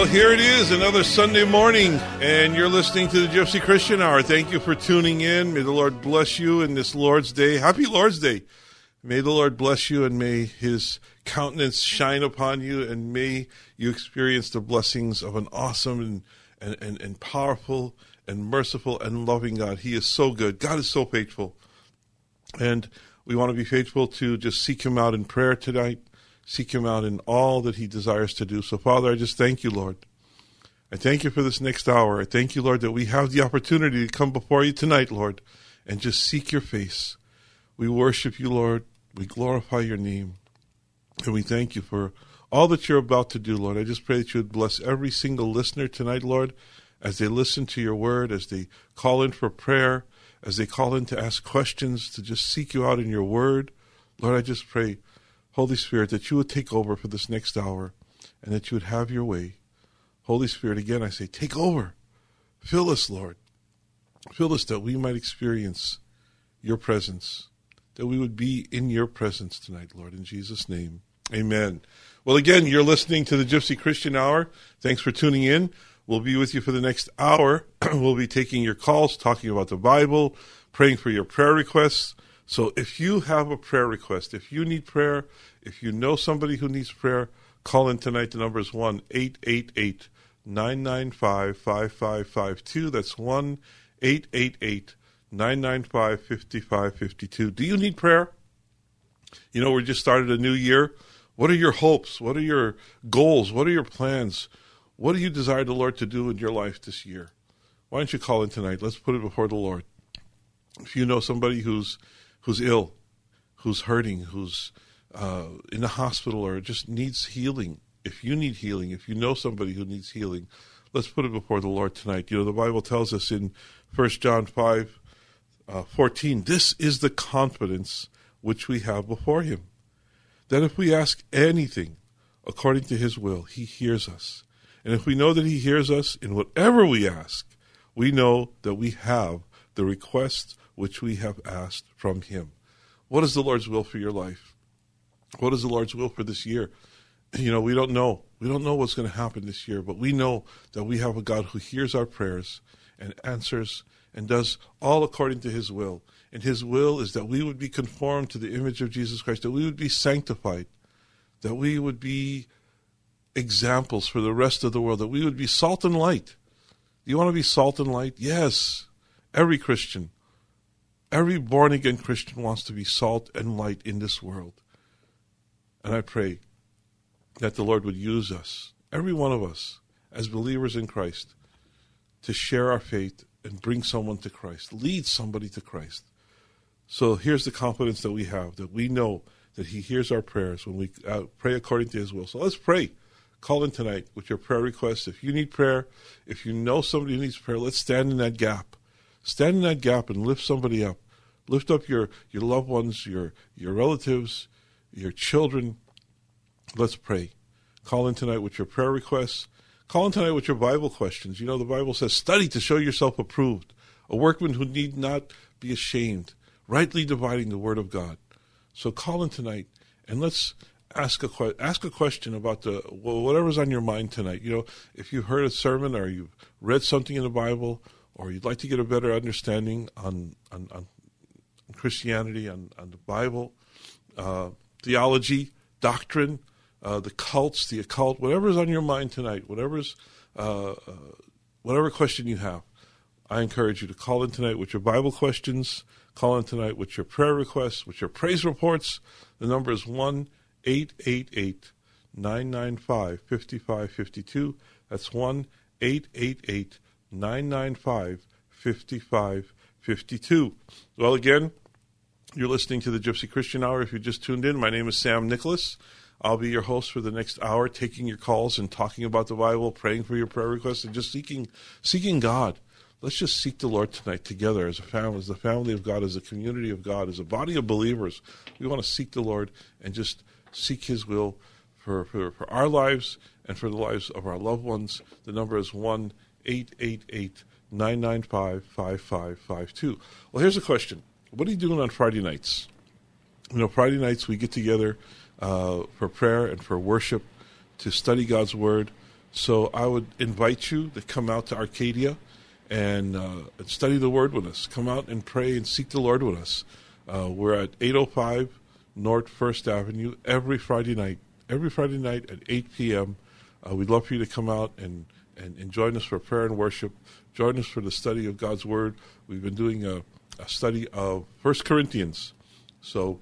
Well, here it is, another Sunday morning, and you're listening to the Gypsy Christian Hour. Thank you for tuning in. May the Lord bless you in this Lord's Day. Happy Lord's Day. May the Lord bless you and may his countenance shine upon you and may you experience the blessings of an awesome and, and, and, powerful and merciful and loving God. He is so good. God is so faithful. And we want to be faithful to just seek him out in prayer tonight seek Him out in all that He desires to do. So, Father, I just thank you, Lord. I thank you for this next hour. I thank you, Lord, that we have the opportunity to come before you tonight, Lord, and just seek your face. We worship you, Lord. We glorify your name. And we thank you for all that you're about to do, Lord. I just pray that you would bless every single listener tonight, Lord, as they listen to your word, as they call in for prayer, as they call in to ask questions, to just seek you out in your word. Lord, I just pray Holy Spirit, that you would take over for this next hour and that you would have your way. Holy Spirit, again, I say, take over. Fill us, Lord. Fill us that we might experience your presence, that we would be in your presence tonight, Lord, in Jesus' name. Amen. Well, again, you're listening to the Gypsy Christian Hour. Thanks for tuning in. We'll be with you for the next hour. we'll be taking your calls, talking about the Bible, praying for your prayer requests. So if you have a prayer request, if you need prayer, if you know somebody who needs prayer, call in tonight. The number is 1 888 995 5552. That's 1 888 995 5552. Do you need prayer? You know, we just started a new year. What are your hopes? What are your goals? What are your plans? What do you desire the Lord to do in your life this year? Why don't you call in tonight? Let's put it before the Lord. If you know somebody who's who's ill, who's hurting, who's uh, in the hospital, or just needs healing, if you need healing, if you know somebody who needs healing, let's put it before the Lord tonight. You know, the Bible tells us in 1 John 5 uh, 14, this is the confidence which we have before Him. That if we ask anything according to His will, He hears us. And if we know that He hears us in whatever we ask, we know that we have the requests which we have asked from him. What is the Lord's will for your life? What is the Lord's will for this year? You know, we don't know. We don't know what's going to happen this year, but we know that we have a God who hears our prayers and answers and does all according to his will. And his will is that we would be conformed to the image of Jesus Christ, that we would be sanctified, that we would be examples for the rest of the world, that we would be salt and light. Do you want to be salt and light? Yes. Every Christian Every born again Christian wants to be salt and light in this world. And I pray that the Lord would use us, every one of us, as believers in Christ, to share our faith and bring someone to Christ, lead somebody to Christ. So here's the confidence that we have that we know that He hears our prayers when we uh, pray according to His will. So let's pray. Call in tonight with your prayer requests. If you need prayer, if you know somebody who needs prayer, let's stand in that gap. Stand in that gap and lift somebody up. Lift up your, your loved ones, your, your relatives, your children. Let's pray. Call in tonight with your prayer requests. Call in tonight with your Bible questions. You know, the Bible says, study to show yourself approved, a workman who need not be ashamed, rightly dividing the word of God. So call in tonight and let's ask a ask a question about the whatever's on your mind tonight. You know, if you've heard a sermon or you've read something in the Bible or you'd like to get a better understanding on, on, on Christianity, on, on the Bible, uh, theology, doctrine, uh, the cults, the occult, whatever's on your mind tonight, whatever's uh, uh, whatever question you have, I encourage you to call in tonight with your Bible questions. Call in tonight with your prayer requests, with your praise reports. The number is one eight eight eight nine nine five fifty five fifty two. That's one eight eight eight 995 5552. Well, again, you're listening to the Gypsy Christian Hour. If you just tuned in, my name is Sam Nicholas. I'll be your host for the next hour, taking your calls and talking about the Bible, praying for your prayer requests, and just seeking seeking God. Let's just seek the Lord tonight together as a family, as the family of God, as a community of God, as a body of believers. We want to seek the Lord and just seek His will for, for, for our lives and for the lives of our loved ones. The number is 1 888 995 5552. Well, here's a question What are you doing on Friday nights? You know, Friday nights we get together uh, for prayer and for worship to study God's Word, So I would invite you to come out to Arcadia and, uh, study the Word with us. Come out and pray and seek the Lord with us. Uh, we're at 805 North First Avenue every Friday night. Every Friday night at 8 p.m. Uh, we'd love for you to come out and, and, and join us for prayer and worship. Join us for the study of God's Word. We've been doing a, a study of First Corinthians. So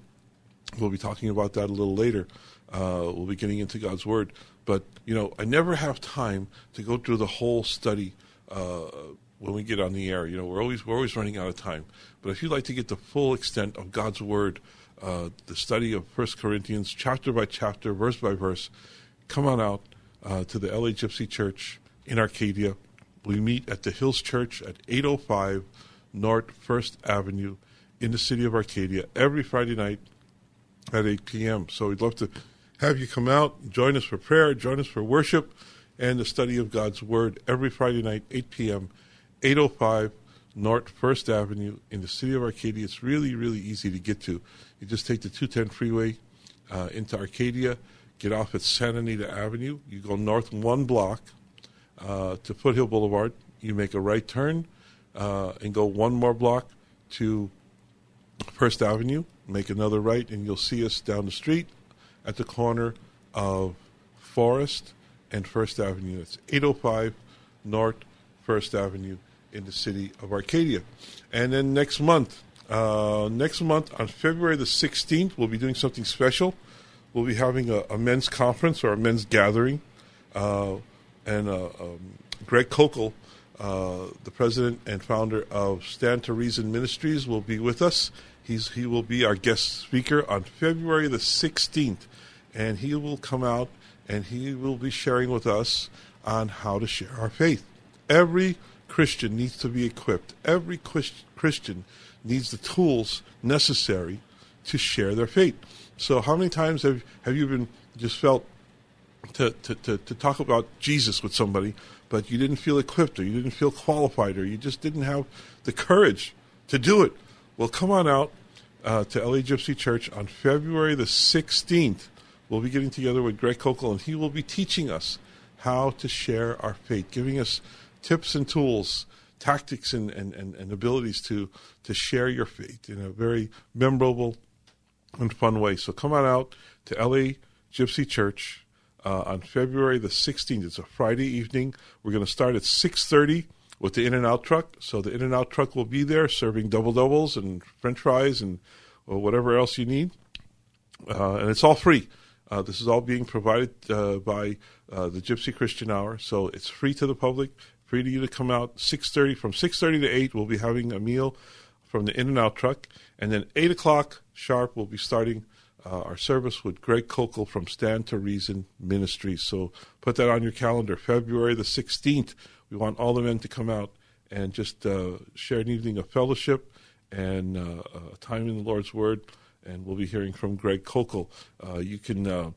we'll be talking about that a little later. Uh, we'll be getting into God's Word. But, you know, I never have time to go through the whole study uh, when we get on the air. You know, we're always, we're always running out of time. But if you'd like to get the full extent of God's Word, uh, the study of First Corinthians, chapter by chapter, verse by verse, come on out uh, to the LA Gypsy Church in Arcadia. We meet at the Hills Church at 805 North First Avenue in the city of Arcadia every Friday night at 8 p.m. So we'd love to have you come out, join us for prayer, join us for worship, and the study of God's Word every Friday night, 8 p.m., 805 North First Avenue in the city of Arcadia. It's really, really easy to get to. You just take the 210 freeway uh, into Arcadia, get off at Santa Anita Avenue. You go north one block uh, to Foothill Boulevard. You make a right turn uh, and go one more block to First Avenue. Make another right, and you'll see us down the street at the corner of Forest and First Avenue. It's 805 North First Avenue in the city of Arcadia. And then next month, uh, next month on February the 16th, we'll be doing something special. We'll be having a, a men's conference or a men's gathering. Uh, and uh, um, Greg Koukl, uh, the president and founder of Stand to Reason Ministries, will be with us. He's, he will be our guest speaker on February the 16th. And he will come out and he will be sharing with us on how to share our faith. Every Christian needs to be equipped. Every Christian needs the tools necessary to share their faith. So, how many times have, have you been just felt to, to, to, to talk about Jesus with somebody, but you didn't feel equipped or you didn't feel qualified or you just didn't have the courage to do it? Well, come on out uh, to LA Gypsy Church on February the 16th. We'll be getting together with Greg Koukl, and he will be teaching us how to share our faith, giving us tips and tools, tactics and, and, and, and abilities to, to share your faith in a very memorable and fun way. So come on out to LA Gypsy Church uh, on February the 16th. It's a Friday evening. We're going to start at 6.30 with the In and Out truck. So the In and Out truck will be there serving double doubles and french fries and whatever else you need. Uh, and it's all free. Uh, this is all being provided uh, by uh, the Gypsy Christian Hour, so it's free to the public free to you to come out 6.30 from 6.30 to 8 we'll be having a meal from the In and Out truck and then 8 o'clock sharp we'll be starting uh, our service with greg koukl from stand to reason ministries. So put that on your calendar. February the 16th we want all the men to come out and just uh, share an evening of fellowship and uh, time in the lord's word. And we'll be hearing from greg koukl. Uh, you can uh,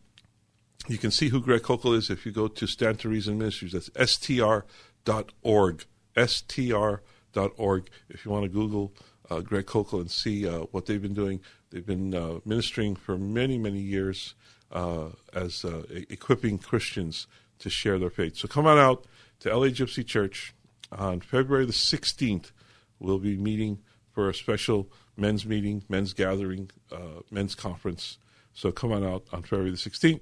you can see who greg koukl is if you go to stand to reason ministries. That's str str.org, str.org. If you want to Google uh, Greg Koukl and see uh, what they've been doing, they've been uh, ministering for many, many years uh, as uh, equipping Christians to share their faith. So come on out to LA Gypsy Church on February the 16th. We'll be meeting for a special men's meeting, men's gathering, uh, men's conference. So come on out on February the 16th.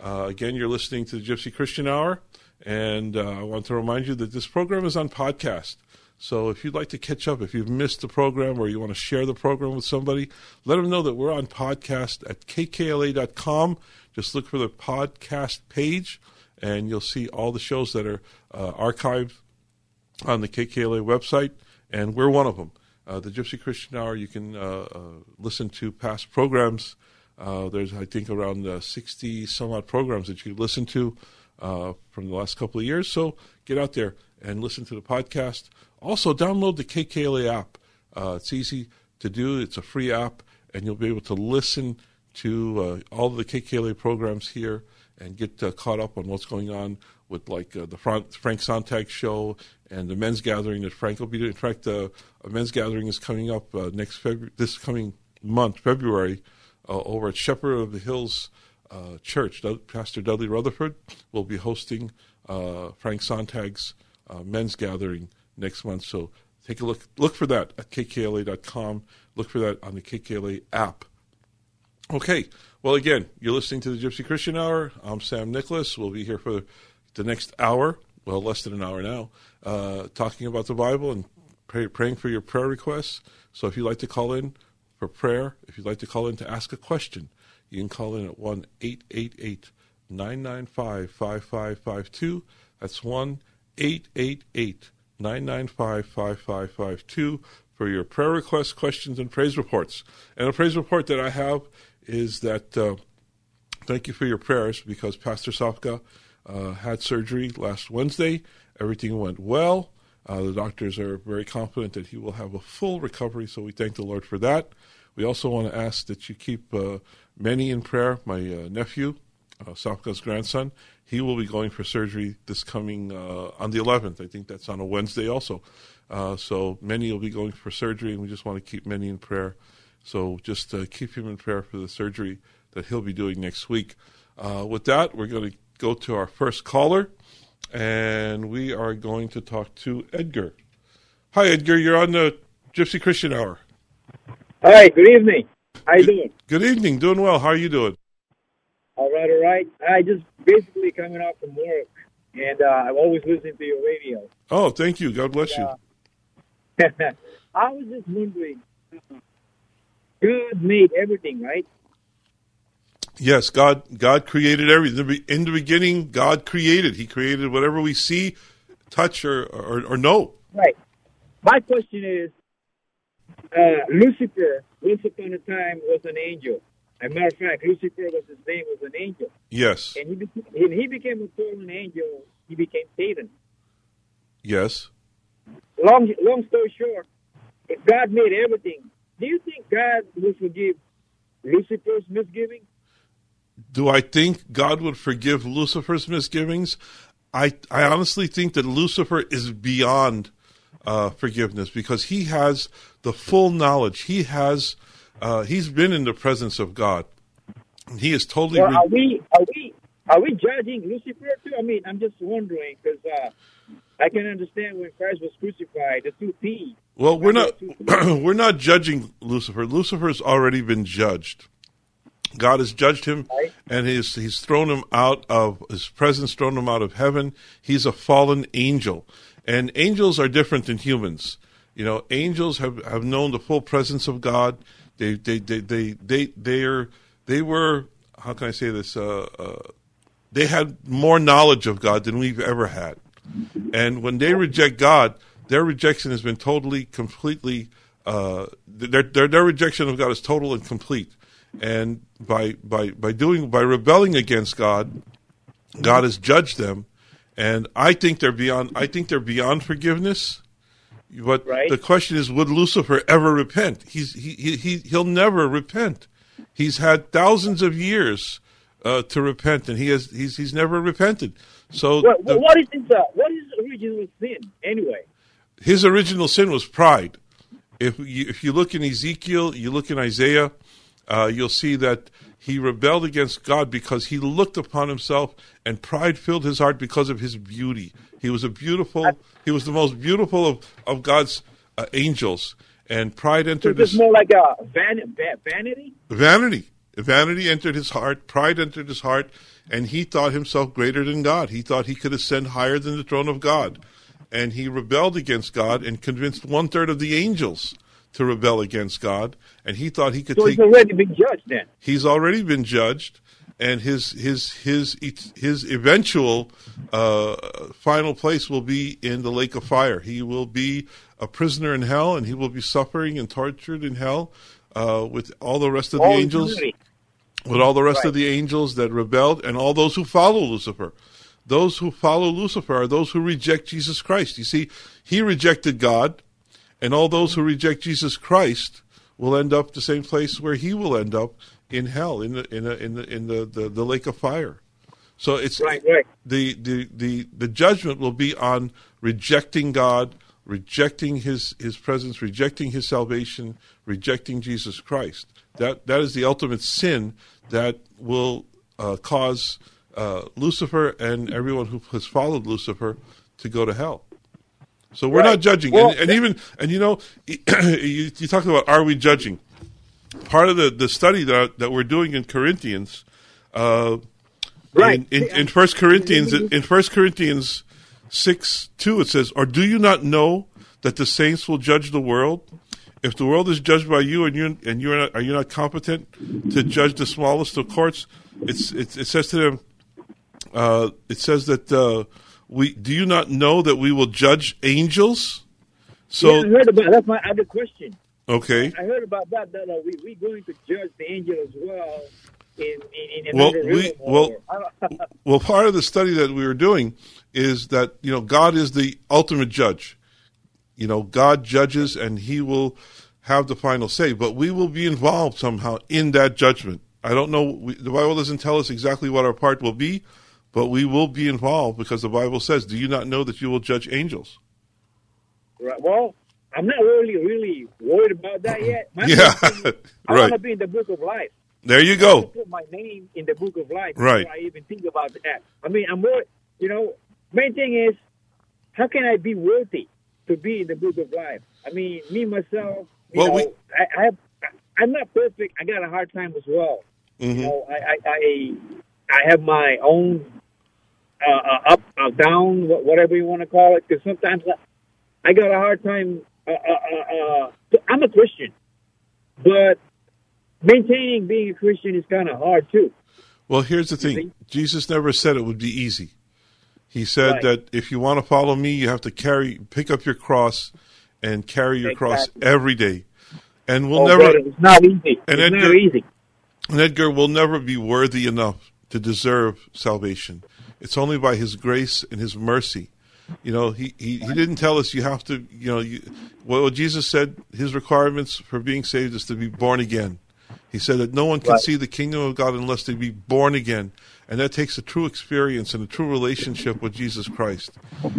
again, you're listening to the Gypsy Christian Hour. And uh, I want to remind you that this program is on podcast. So if you'd like to catch up, if you've missed the program or you want to share the program with somebody, let them know that we're on podcast at kkla.com. Just look for the podcast page and you'll see all the shows that are uh, archived on the KKLA website, and we're one of them. Uh, the Gypsy Christian Hour, you can uh, uh listen to past programs. Uh, there's, I think, around uh, 60 some odd programs that you can listen to from the last couple of years. So get out there and listen to the podcast. Also, download the KKLA app. Uh, it's easy to do, it's a free app, and you'll be able to listen to uh, all the KKLA programs here and get uh, caught up on what's going on with like uh, the Frank Sontag show and the men's gathering that Frank will be doing. In fact, uh, a men's gathering is coming up next February, this coming month, February, over at Shepherd of the Hills uh, church. Pastor Dudley Rutherford will be hosting uh, Frank Sontag's uh, men's gathering next month. So take a look. Look for that at kkla.com. Look for that on the KKLA app. Okay. Well, again, you're listening to the Gypsy Christian Hour. I'm Sam Nicholas. We'll be here for the next hour, well, less than an hour now, uh, talking about the Bible and pray, praying for your prayer requests. So if you'd like to call in for prayer, if you'd like to call in to ask a question, you can call in at 1 888 995 5552. That's 1 888 995 5552 for your prayer requests, questions, and praise reports. And a praise report that I have is that uh, thank you for your prayers because Pastor Safka uh, had surgery last Wednesday. Everything went well. Uh, the doctors are very confident that he will have a full recovery, so we thank the Lord for that. We also want to ask that you keep uh, Manny in prayer, my uh, nephew, uh, Safka's grandson. He will be going for surgery this coming uh, on the 11th. I think that's on a Wednesday also. Uh, so Manny will be going for surgery, and we just want to keep Manny in prayer. So just uh, keep him in prayer for the surgery that he'll be doing next week. Uh, with that, we're going to go to our first caller, and we are going to talk to Edgar. Hi, Edgar. You're on the Gypsy Christian Hour. Hi. Good evening. How you doing? Good evening. Doing well. How are you doing? All right. All right. I just basically coming off from work, and uh, I'm always listening to your radio. Oh, thank you. God bless Yeah. I was just wondering. God made everything, right? Yes, God. God created everything. In the beginning, God created. He created whatever we see, touch, or or, or know. Right. My question is, uh, Lucifer, once upon a time, was an angel. As a matter of fact, Lucifer was his name, was an angel, Yes. and he became, when he became a fallen angel. He became Satan. Yes. Long, long story short, if God made everything, do you think God would forgive Lucifer's misgivings? Do I think God would forgive Lucifer's misgivings? I I honestly think that Lucifer is beyond uh, forgiveness because he has the full knowledge. He has uh, he's been in the presence of God. He is totally. Or re- are we are we are we judging Lucifer too? I mean, I'm just wondering because uh, I can understand when Christ was crucified, the two P's. well, we're not we're not judging Lucifer. Lucifer's already been judged. God has judged him, Right. and he's he's thrown him out of his presence, thrown him out of heaven. He's a fallen angel, and angels are different than humans. You know, angels have, have known the full presence of God. They they they they they they are they were how can I say this? Uh, uh, they had more knowledge of God than we've ever had, and when they reject God, their rejection has been totally, completely. Uh, their, their their rejection of God is total and complete, and by by by doing by rebelling against God, God has judged them, and I think they're beyond. I think they're beyond forgiveness. But Right. the question is, would Lucifer ever repent? He's he he he he'll never repent. He's had thousands of years uh, to repent, and he has he's he's never repented. So What, the- what is his uh, what is his original sin anyway? his original sin was pride. If you, if you look in Ezekiel, you look in Isaiah, uh, you'll see that he rebelled against God because he looked upon himself, and pride filled his heart because of his beauty. He was a beautiful. He was the most beautiful of of God's uh, angels, and pride So entered it's his more like a van, va- vanity. vanity. Vanity entered his heart. Pride entered his heart, and he thought himself greater than God. He thought he could ascend higher than the throne of God, and he rebelled against God and convinced one third of the angels to rebel against God. And he thought he could So take. it's already been judged then. He's already been judged, and his his his his eventual uh, final place will be in the lake of fire. He will be a prisoner in hell, and he will be suffering and tortured in hell uh, with all the rest of the angels eternity. with all the rest of the angels that rebelled and all those who follow Lucifer. Those who follow Lucifer are those who reject Jesus Christ. You see, he rejected God, and all those who reject Jesus Christ will end up the same place where he will end up in hell, in the in the in the in the, the, the lake of fire. So it's Right, right. the, the the the judgment will be on rejecting God, rejecting his his presence, rejecting his salvation, rejecting Jesus Christ. That that is the ultimate sin that will uh, cause uh, Lucifer and everyone who has followed Lucifer to go to hell. So we're Right. not judging, Well, and, and even and you know, you, you talked about are we judging? Part of the, the study that that we're doing in Corinthians, uh, Right. in, in, in First Corinthians, in First Corinthians six two, it says, "Or do you not know that the saints will judge the world? If the world is judged by you, and you and you are not, are you not competent to judge the smallest of courts?" It's, it's it says to them, uh, it says that uh, we do you not know that we will judge angels? So yeah, I heard about that's my other question. okay, I heard about that. That uh, we we going to judge the angel as well in in, in Well, we- well- well, part of the study that we were doing is that you know God is the ultimate judge. You know, God judges, and He will have the final say. But we will be involved somehow in that judgment. I don't know. We, the Bible doesn't tell us exactly what our part will be, but we will be involved because the Bible says, "Do you not know that you will judge angels?" Right. Well, I'm not really, really worried about that yet. My Yeah, is, I right. want to be in the book of life. There you I want go. to put my name in the book of life Right. before I even think about that. I mean, I'm more, you know, main thing is, how can I be worthy to be in the book of life? I mean, me, myself, you Well, know, we- I, I have, I'm not perfect. I got a hard time as well. You hmm know, I, I, I, I have my own uh, uh, up, uh, down, whatever you want to call it. Because sometimes I, I got a hard time. Uh, uh, uh, uh, I'm a Christian, but maintaining being a Christian is kind of hard too. Well, here's the see? thing: Jesus never said it would be easy. He said Right. that if you want to follow me, you have to carry, pick up your cross, and carry your cross every day. And we'll oh, never, brother, it's not easy. And it's Edgar- not easy. and Edgar will never be worthy enough to deserve salvation. It's only by His grace and His mercy. You know, He He, he didn't tell us you have to. You know, you, well, Jesus said His requirements for being saved is to be born again. He said that no one can Right. see the kingdom of God unless they be born again. And that takes a true experience and a true relationship with Jesus Christ.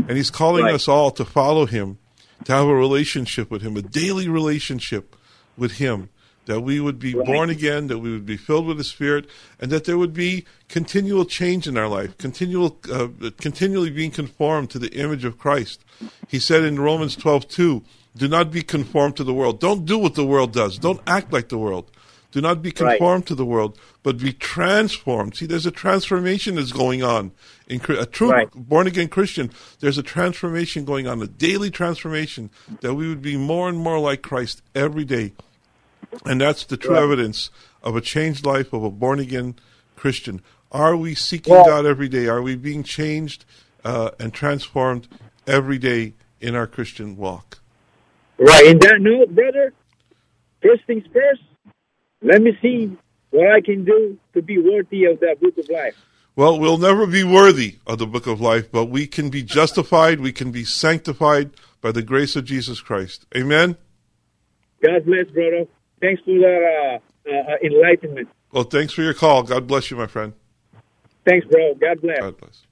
And He's calling Right. us all to follow Him, to have a relationship with Him, a daily relationship with Him, that we would be Right. born again, that we would be filled with the Spirit, and that there would be continual change in our life, continual, uh, continually being conformed to the image of Christ. He said in Romans twelve two, "Do not be conformed to the world. Don't do what the world does. Don't act like the world. Do not be Right. conformed to the world, but be transformed." See, there's a transformation that's going on in a true Right. born again Christian. There's a transformation going on, a daily transformation that we would be more and more like Christ every day. And that's the true Right. evidence of a changed life of a born again Christian. Are we seeking God every day? Are we being changed uh, and transformed every day in our Christian walk? Right. In that note, brother, first things first, let me see what I can do to be worthy of that book of life. Well, we'll never be worthy of the book of life, but we can be justified, we can be sanctified by the grace of Jesus Christ. Amen? God bless, brother. Thanks for that uh, uh, enlightenment. Well, thanks for your call. God bless you, my friend. Thanks, bro. God bless. God bless.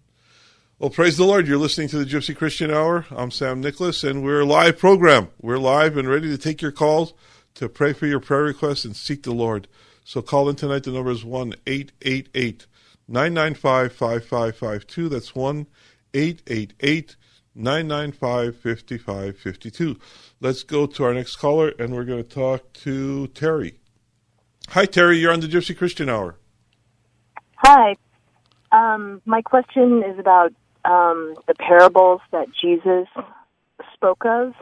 Well, praise the Lord. You're listening to the Gypsy Christian Hour. I'm Sam Nicholas, and we're a live program. We're live and ready to take your calls to pray for your prayer requests and seek the Lord. So call in tonight. The number is 1 888 995 5552. That's 1 888 995 5552. Let's go to our next caller, and we're going to talk to Terry. Hi, Terry. You're on the Gypsy Christian Hour. Hi. Um, my question is about um, the parables that Jesus spoke of,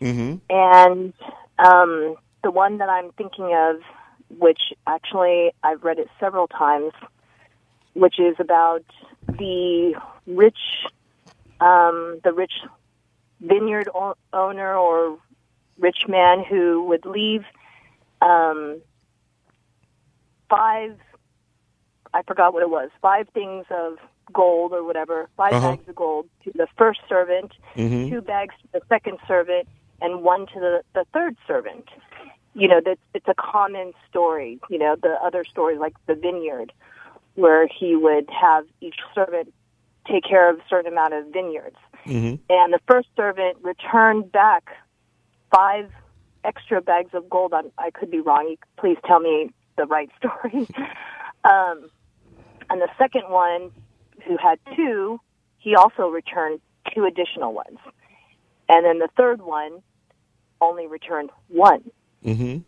Mm-hmm. and um, the one that I'm thinking of, which actually I've read it several times, which is about the rich, um, the rich vineyard o- owner or rich man who would leave um, five I forgot what it was, five things of gold or whatever, 5 Uh-huh. bags of gold to the first servant, Mm-hmm. two bags to the second servant, and one to the, the third servant. You know, that it's a common story. You know, the other stories like the vineyard, where he would have each servant take care of a certain amount of vineyards. Mm-hmm. And the first servant returned back five extra bags of gold. On, I could be wrong. Please tell me the right story. um, and the second one, who had two, he also returned two additional ones. And then the third one only returned one. Mm-hmm.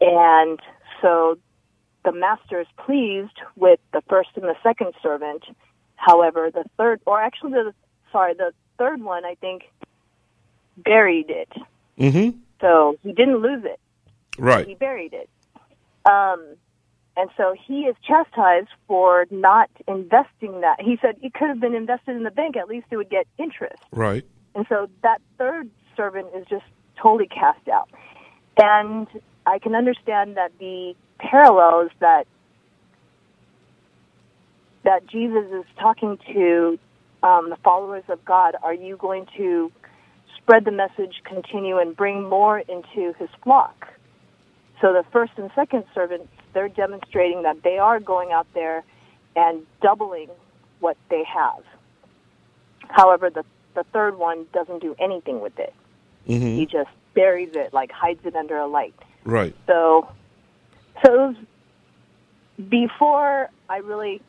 And so the master is pleased with the first and the second servant. However, the third, or actually, the sorry, the third one, I think, buried it. Mm-hmm. So he didn't lose it. Right. He buried it. Um, and so he is chastised for not investing that. He said it could have been invested in the bank. At least it would get interest. Right. And so that third servant is just totally cast out. And I can understand that the parallels that that Jesus is talking to um, the followers of God. Are you going to spread the message, continue, and bring more into His flock? So the first and second servants, they're demonstrating that they are going out there and doubling what they have. However, the the third one doesn't do anything with it. Mm-hmm. He just buries it, like hides it under a light. Right. So, so before I really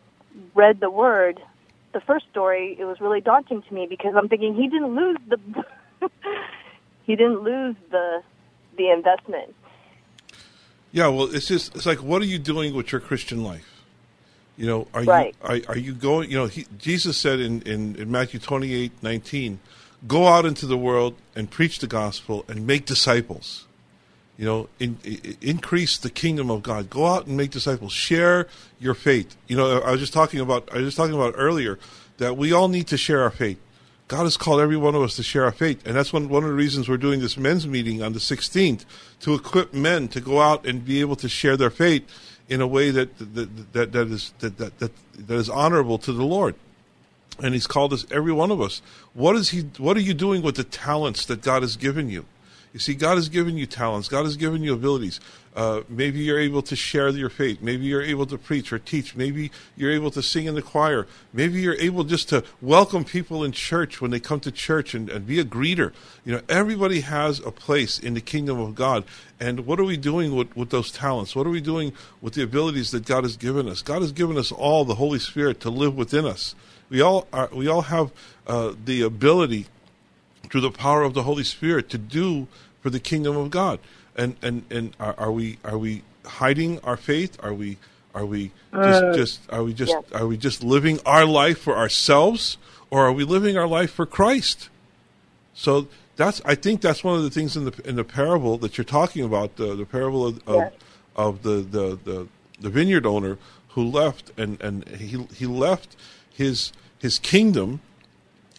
read the word, the first story, it was really daunting to me because I'm thinking he didn't lose the he didn't lose the the investment. Yeah, well, it's just it's like, what are you doing with your Christian life? You know, are Right. you are, are you going? You know, he, Jesus said in, in in Matthew twenty eight nineteen, go out into the world and preach the gospel and make disciples. You know, in, i increase the kingdom of God. Go out and make disciples. Share your faith. You know, I was just talking about I was just talking about earlier that we all need to share our faith. God has called every one of us to share our faith, and that's one one of the reasons we're doing this men's meeting on the 16th to equip men to go out and be able to share their faith in a way that that that, that is that, that that that is honorable to the Lord. And He's called us, every one of us. What is He? What are you doing with the talents that God has given you? You see, God has given you talents. God has given you abilities. Uh, maybe you're able to share your faith. Maybe you're able to preach or teach. Maybe you're able to sing in the choir. Maybe you're able just to welcome people in church when they come to church and, and be a greeter. You know, everybody has a place in the kingdom of God. And what are we doing with, with those talents? What are we doing with the abilities that God has given us? God has given us all the Holy Spirit to live within us. We all are, we all have uh, the ability through the power of the Holy Spirit to do for the kingdom of God. And and and are, are we are we hiding our faith? Are we are we just Uh, just are we just yes. are we just living our life for ourselves, or are we living our life for Christ? So that's I think that's one of the things in the in the parable that you're talking about the the parable of of, of the, the, the the vineyard owner who left and and he he left his his kingdom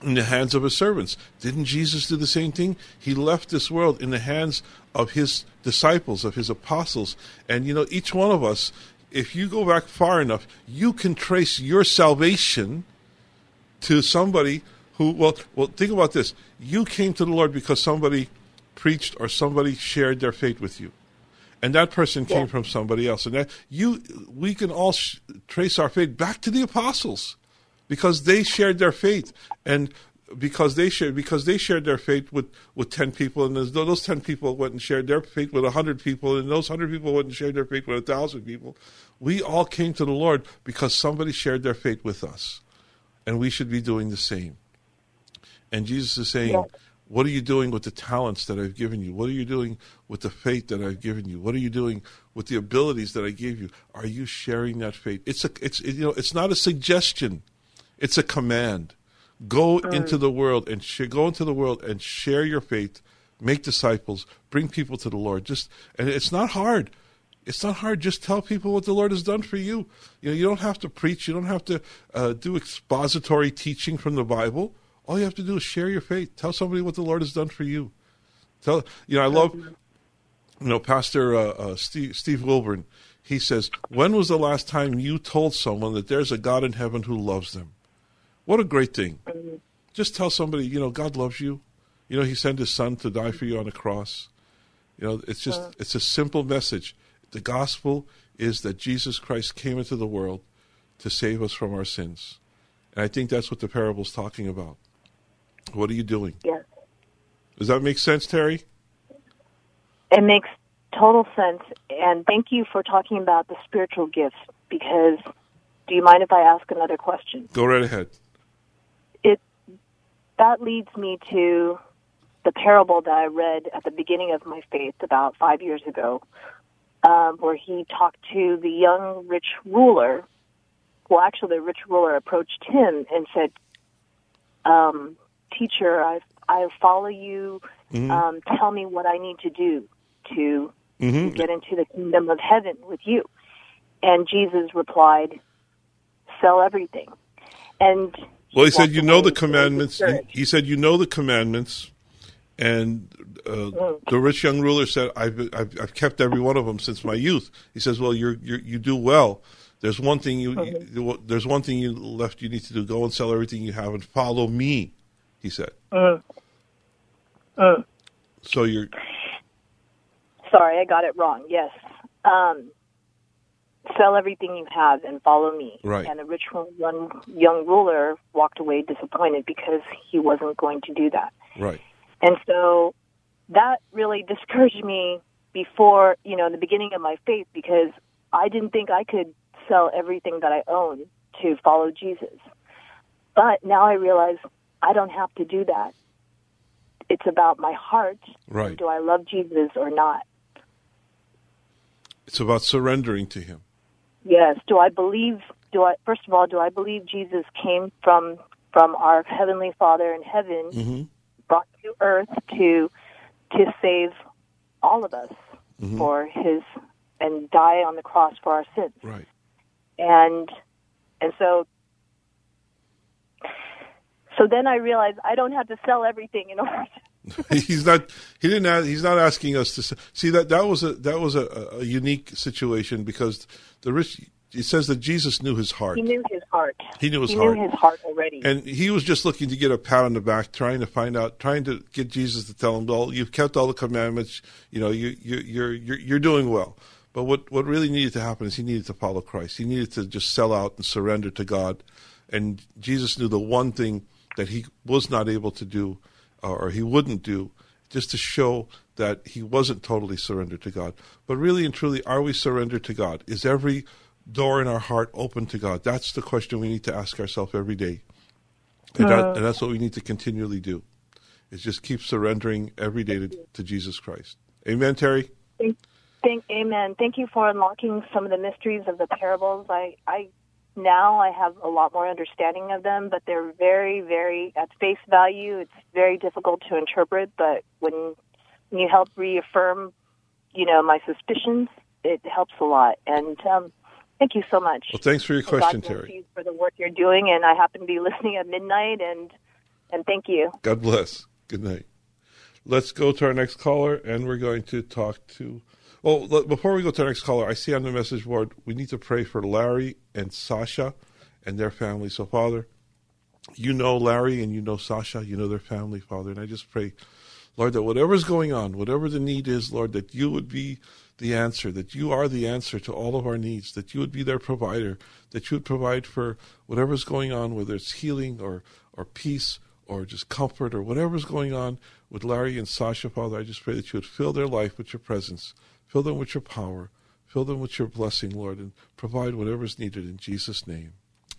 in the hands of his servants. Didn't Jesus do the same thing? He left this world in the hands of his disciples, of his apostles. And you know, each one of us, if you go back far enough, you can trace your salvation to somebody who well well think about this. You came to the Lord because somebody preached or somebody shared their faith with you. And that person came Yeah. from somebody else. And that you we can all sh- trace our faith back to the apostles because they shared their faith. And because they shared because they shared their faith with, with 10 people and those, those 10 people went and shared their faith with 100 people and those 100 people went and shared their faith with 1000 people. We all came to the lord because somebody shared their faith with us. And we should be doing the same. And jesus is saying Yeah. what are you doing with the talents that i've given you? What are you doing with the faith that i've given you? What are you doing with the abilities that i gave you? Are you sharing that faith? It's a it's you know it's not a suggestion it's a command. Go into the world and sh- go into the world and share your faith, make disciples, bring people to the Lord. Just and it's not hard. It's not hard. Just tell people what the Lord has done for you. You know, you don't have to preach. You don't have to uh, do expository teaching from the Bible. All you have to do is share your faith. Tell somebody what the Lord has done for you. Tell you know. I love you know, Pastor uh, uh, Steve, Steve Wilburn, he says, When was the last time you told someone that there's a God in heaven who loves them? What a great thing. Mm-hmm. Just tell somebody, you know, God loves you. You know, He sent His Son to die for you on the cross. You know, it's just, uh-huh. it's a simple message. The gospel is that Jesus Christ came into the world to save us from our sins. And I think that's what the parable's talking about. What are you doing? Yes. Does that make sense, Terry? It makes total sense. And thank you for talking about the spiritual gifts because do you mind if I ask another question? Go right ahead. That leads me to the parable that I read at the beginning of my faith about five years ago, um, where he talked to the young rich ruler. Well, actually, the rich ruler approached him and said, um, "Teacher, I I follow you. Um, tell me what I need to do to hmm get into the kingdom of heaven with you." And Jesus replied, "Sell everything." And Well, he said, "You know the commandments." He said, "You know the commandments." And uh, the rich young ruler said, I've, "I've I've kept every one of them since my youth." He says, "Well, you're, you're you do well. There's one thing you, you there's one thing you left. You need to do. Go and sell everything you have and follow me." He said. So you're Sorry, I got it wrong. Yes. Um, sell everything you have and follow me. Right. And the rich young, young ruler walked away disappointed because he wasn't going to do that. right. And so that really discouraged me before, you know, in the beginning of my faith because I didn't think I could sell everything that I own to follow Jesus. But now I realize I don't have to do that. It's about my heart. Right. Do I love Jesus or not? It's about surrendering to Him. Yes. Do I believe? Do I first of all do I believe Jesus came from from our heavenly Father in heaven, hmm brought to earth to to save all of us Mm-hmm. for His and die on the cross for our sins, Right. and and so so then I realized I don't have to sell everything in order. He's not. He didn't. Ask, he's not asking us to see that. That was a that was a, a unique situation because the rich. It says that Jesus knew his heart. he knew His heart. He knew his he heart. knew His heart already. And he was just looking to get a pat on the back, trying to find out, trying to get Jesus to tell him, "Well, you've kept all the commandments. You know, you you you're you're, you're doing well." But what what really needed to happen is he needed to follow Christ. He needed to just sell out and surrender to God. And Jesus knew the one thing that he was not able to do, or he wouldn't do, just to show that he wasn't totally surrendered to God. But really and truly, are we surrendered to God? Is every door in our heart open to God? That's the question we need to ask ourselves every day. And, that, uh. and that's what we need to continually do, is just keep surrendering every day to, to Jesus Christ. Amen, Terry? Thank, amen. Thank you for unlocking some of the mysteries of the parables. I, I now I have a lot more understanding of them, but they're very, very at face value. It's very difficult to interpret. But when, when you help reaffirm, you know, my suspicions, it helps a lot. And um, thank you so much. Well, thanks for your And God question, bless Terry. you for the work you're doing. And I happen to be listening at midnight. And and thank you. God bless. Good night. Let's go to our next caller, and we're going to talk to. Well, before we go to the next caller, I see on the message board we need to pray for Larry and Sasha and their family. So, Father, you know Larry and you know Sasha, you know their family, Father, and I just pray, Lord, that whatever's going on, whatever the need is, Lord, that you would be the answer, that you are the answer to all of our needs, that you would be their provider, that you would provide for whatever's going on, whether it's healing or, or peace or just comfort or whatever's going on with Larry and Sasha, Father. I just pray that you would fill their life with your presence, fill them with your power, fill them with your blessing, Lord, and provide whatever is needed in Jesus' name.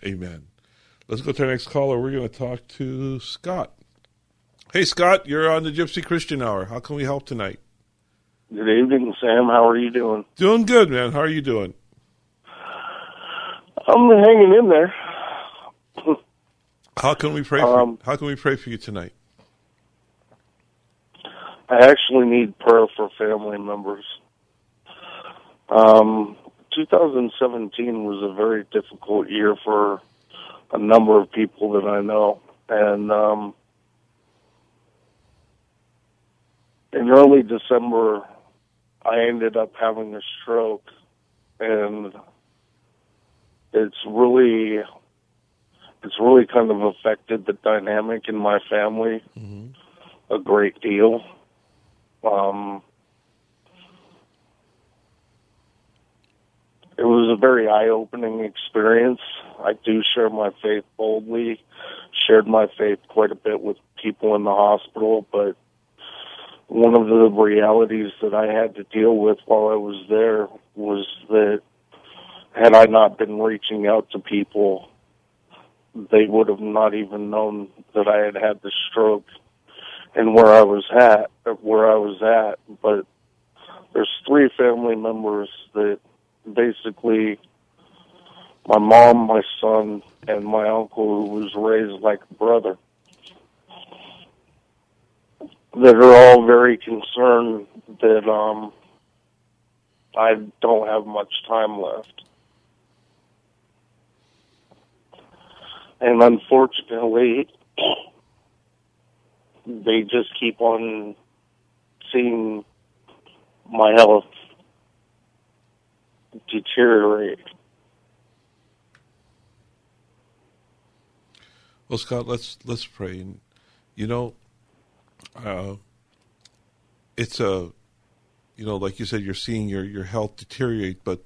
Amen. Let's go to our next caller. We're going to talk to Scott. Hey, Scott, you're on the Gypsy Christian Hour. How can we help tonight? Good evening, Sam. How are you doing? Doing good, man. How are you doing? I'm hanging in there. How can we pray? For, Um, how can we pray for you tonight? I actually need prayer for family members. Um, 2017 was a very difficult year for a number of people that I know, and um, in early December, I ended up having a stroke, and it's really it's really kind of affected the dynamic in my family a great deal. Um, it was a very eye-opening experience. I do share my faith boldly. Shared my faith quite a bit with people in the hospital, but one of the realities that I had to deal with while I was there was that had I not been reaching out to people, they would have not even known that I had had the stroke and where I was at, where I was at. But there's three family members that basically my mom, my son, and my uncle who was raised like a brother that are all very concerned that um I don't have much time left. And unfortunately they just keep on seeing my health deteriorate. Well, Scott, let's let's pray. And you know, uh, it's a, you know, like you said, you're seeing your your health deteriorate, but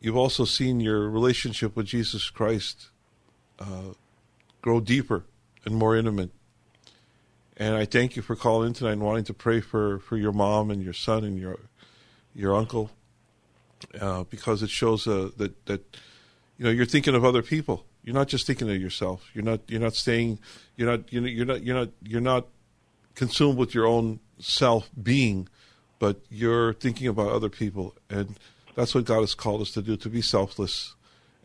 you've also seen your relationship with Jesus Christ uh, grow deeper and more intimate. And I thank you for calling in tonight and wanting to pray for, for your mom and your son and your your uncle, uh, because it shows uh, that that you know you're thinking of other people. You're not just thinking of yourself. You're not you're not staying. You're not you're not you're not you're not consumed with your own self being, but you're thinking about other people, and that's what God has called us to do: to be selfless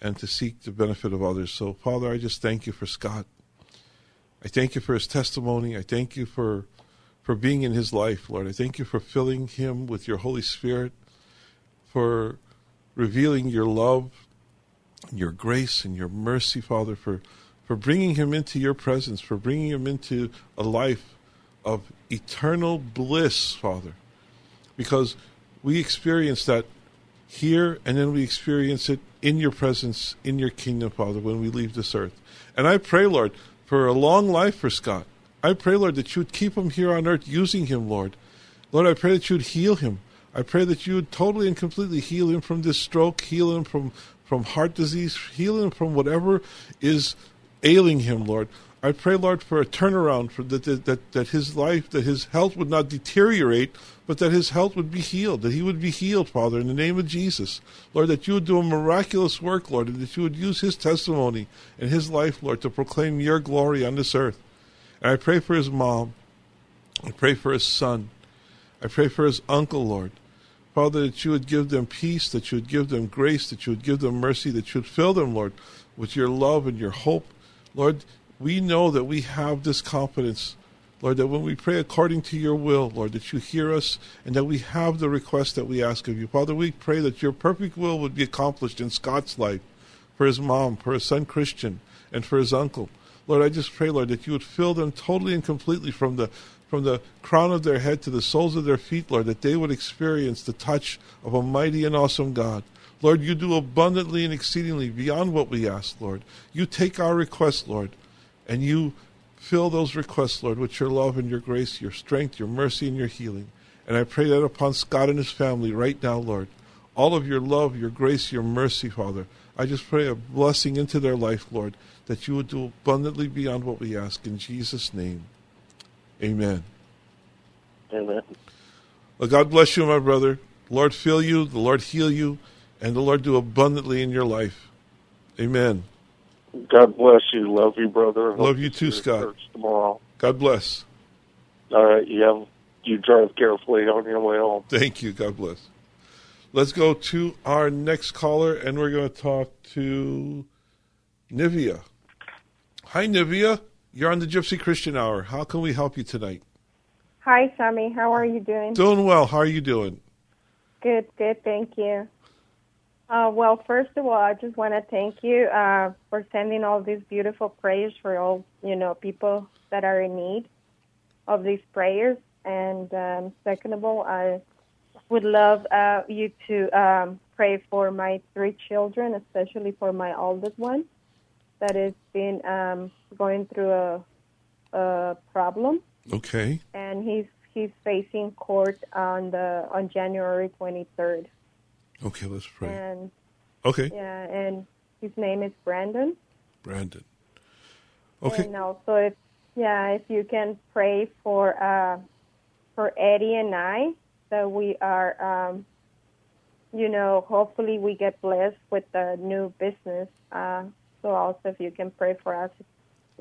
and to seek the benefit of others. So, Father, I just thank you for Scott. I thank you for his testimony. I thank you for for being in his life, Lord. I thank you for filling him with your Holy Spirit, for revealing your love, your grace, and your mercy, Father, for, for bringing him into your presence, for bringing him into a life of eternal bliss, Father. Because we experience that here and then we experience it in your presence, in your kingdom, Father, when we leave this earth. And I pray, Lord, for a long life for Scott. I pray, Lord, that you would keep him here on earth using him, Lord. Lord, I pray that you would heal him. I pray that you would totally and completely heal him from this stroke, heal him from, from heart disease, heal him from whatever is ailing him, Lord. I pray, Lord, for a turnaround, for that, that, that, that his life, that his health would not deteriorate, but that his health would be healed, that he would be healed, Father, in the name of Jesus. Lord, that you would do a miraculous work, Lord, and that you would use his testimony and his life, Lord, to proclaim your glory on this earth. And I pray for his mom. I pray for his son. I pray for his uncle, Lord. Father, that you would give them peace, that you would give them grace, that you would give them mercy, that you would fill them, Lord, with your love and your hope. Lord, we know that we have this confidence, Lord, that when we pray according to your will, Lord, that you hear us and that we have the request that we ask of you. Father, we pray that your perfect will would be accomplished in Scott's life, for his mom, for his son Christian, and for his uncle. Lord, I just pray, Lord, that you would fill them totally and completely from the from the crown of their head to the soles of their feet, Lord, that they would experience the touch of a mighty and awesome God. Lord, you do abundantly and exceedingly beyond what we ask, Lord. You take our request, Lord, and you fill those requests, Lord, with your love and your grace, your strength, your mercy, and your healing. And I pray that upon Scott and his family right now, Lord. All of your love, your grace, your mercy, Father. I just pray a blessing into their life, Lord, that you would do abundantly beyond what we ask. In Jesus' name, amen. Amen. Well, God bless you, my brother. The Lord fill you, the Lord heal you, and the Lord do abundantly in your life. Amen. God bless you. Love you, brother. Hope Love you too, Scott. Tomorrow. God bless. All right. You have you drive carefully on your way home. Thank you. God bless. Let's go to our next caller, and we're going to talk to Nivea. Hi, Nivea. You're on the Gypsy Christian Hour. How can we help you tonight? Hi, Sammy. How are you doing? Doing well. How are you doing? Good, good. Thank you. Uh, well, first of all, I just want to thank you uh, for sending all these beautiful prayers for all you know people that are in need of these prayers. And um, second of all, I would love uh, you to um, pray for my three children, especially for my oldest one that has been um, going through a, a problem, Okay. and he's he's facing court on the on January 23rd. Okay, let's pray. And Okay, yeah, and his name is Brandon. Brandon. Okay. And also, if yeah, if you can pray for uh, for Eddie and I, that we are um, you know, hopefully we get blessed with the new business. Uh, so also, if you can pray for us,